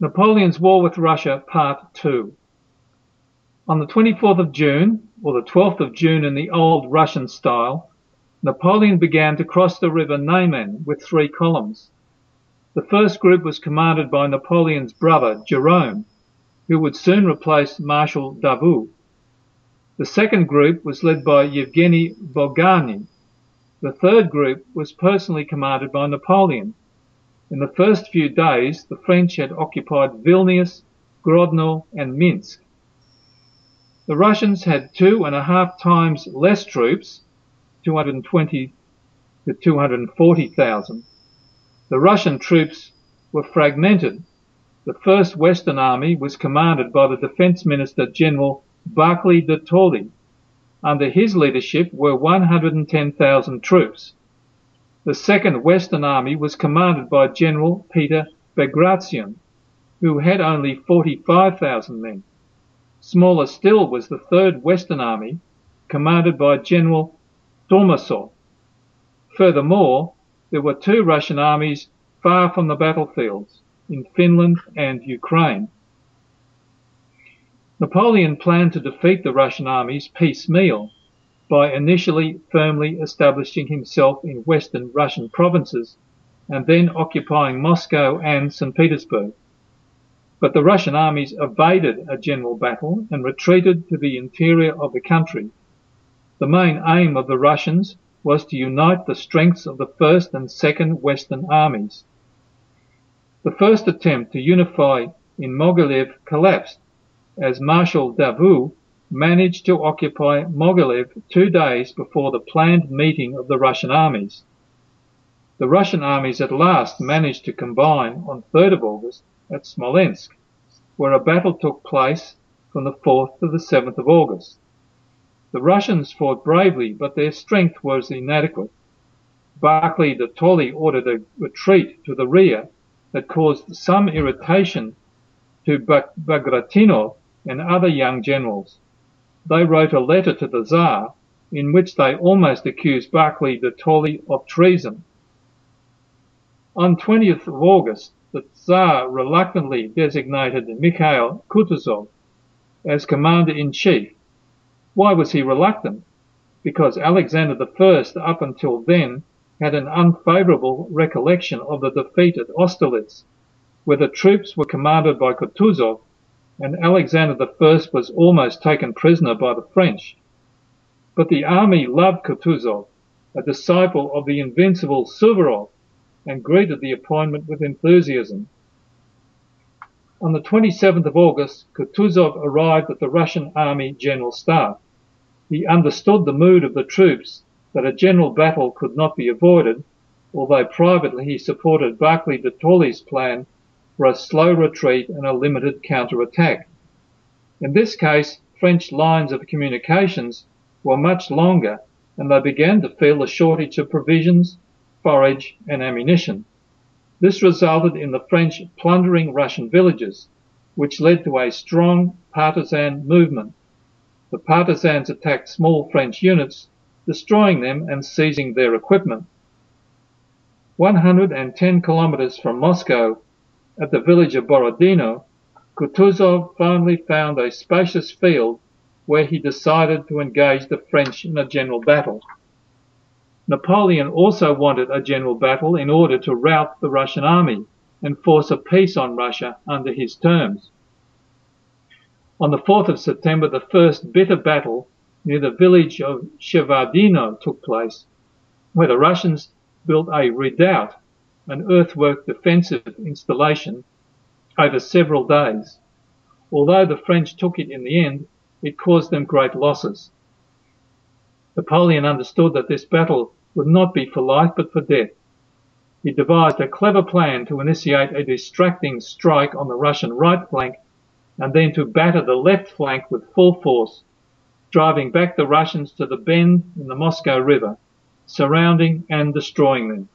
Napoleon's War with Russia, Part 2. On the 24th of June, or the 12th of June in the old Russian style, Napoleon began to cross the river Niemen with three columns. The first group was commanded by Napoleon's brother, Jerome, who would soon replace Marshal Davout. The second group was led by Yevgeny Bulgarny. The third group was personally commanded by Napoleon, in the first few days, the French had occupied Vilnius, Grodno, and Minsk. The Russians had two and a half times less troops, 220 to 240,000. The Russian troops were fragmented. The First Western Army was commanded by the Defense Minister General Barclay de Tolly. Under his leadership were 110,000 troops. The Second Western Army was commanded by General Peter Bagration, who had only 45,000 men. Smaller still was the Third Western Army, commanded by General Tormasov. Furthermore, there were two Russian armies far from the battlefields, in Finland and Ukraine. Napoleon planned to defeat the Russian armies piecemeal by initially firmly establishing himself in western Russian provinces and then occupying Moscow and St. Petersburg. But the Russian armies evaded a general battle and retreated to the interior of the country. The main aim of the Russians was to unite the strengths of the First and Second Western armies. The first attempt to unify in Mogilev collapsed as Marshal Davout managed to occupy Mogilev two days before the planned meeting of the Russian armies. The Russian armies at last managed to combine on 3rd of August at Smolensk, where a battle took place from the 4th to the 7th of August. The Russians fought bravely, but their strength was inadequate. Barclay de Tolly ordered a retreat to the rear that caused some irritation to Bagration and other young generals they wrote a letter to the Tsar in which they almost accused Barclay de Tolly of treason. On 20th of August, the Tsar reluctantly designated Mikhail Kutuzov as commander-in-chief. Why was he reluctant? Because Alexander I, up until then, had an unfavourable recollection of the defeat at Austerlitz, where the troops were commanded by Kutuzov and Alexander I was almost taken prisoner by the French. But the army loved Kutuzov, a disciple of the invincible Suvorov, and greeted the appointment with enthusiasm. On the 27th of August, Kutuzov arrived at the Russian Army General Staff. He understood the mood of the troops that a general battle could not be avoided, although privately he supported Barclay de Tolly's plan for a slow retreat and a limited counterattack. In this case, French lines of communications were much longer and they began to feel a shortage of provisions, forage and ammunition. This resulted in the French plundering Russian villages, which led to a strong partisan movement. The partisans attacked small French units, destroying them and seizing their equipment. 110 kilometers from Moscow, at the village of Borodino, Kutuzov finally found a spacious field where he decided to engage the French in a general battle. Napoleon also wanted a general battle in order to rout the Russian army and force a peace on Russia under his terms. On the 4th of September, the first bitter battle near the village of Shevardino took place, where the Russians built a redoubt an earthwork defensive installation over several days. Although the French took it in the end, it caused them great losses. Napoleon understood that this battle would not be for life but for death. He devised a clever plan to initiate a distracting strike on the Russian right flank and then to batter the left flank with full force, driving back the Russians to the bend in the Moscow River, surrounding and destroying them.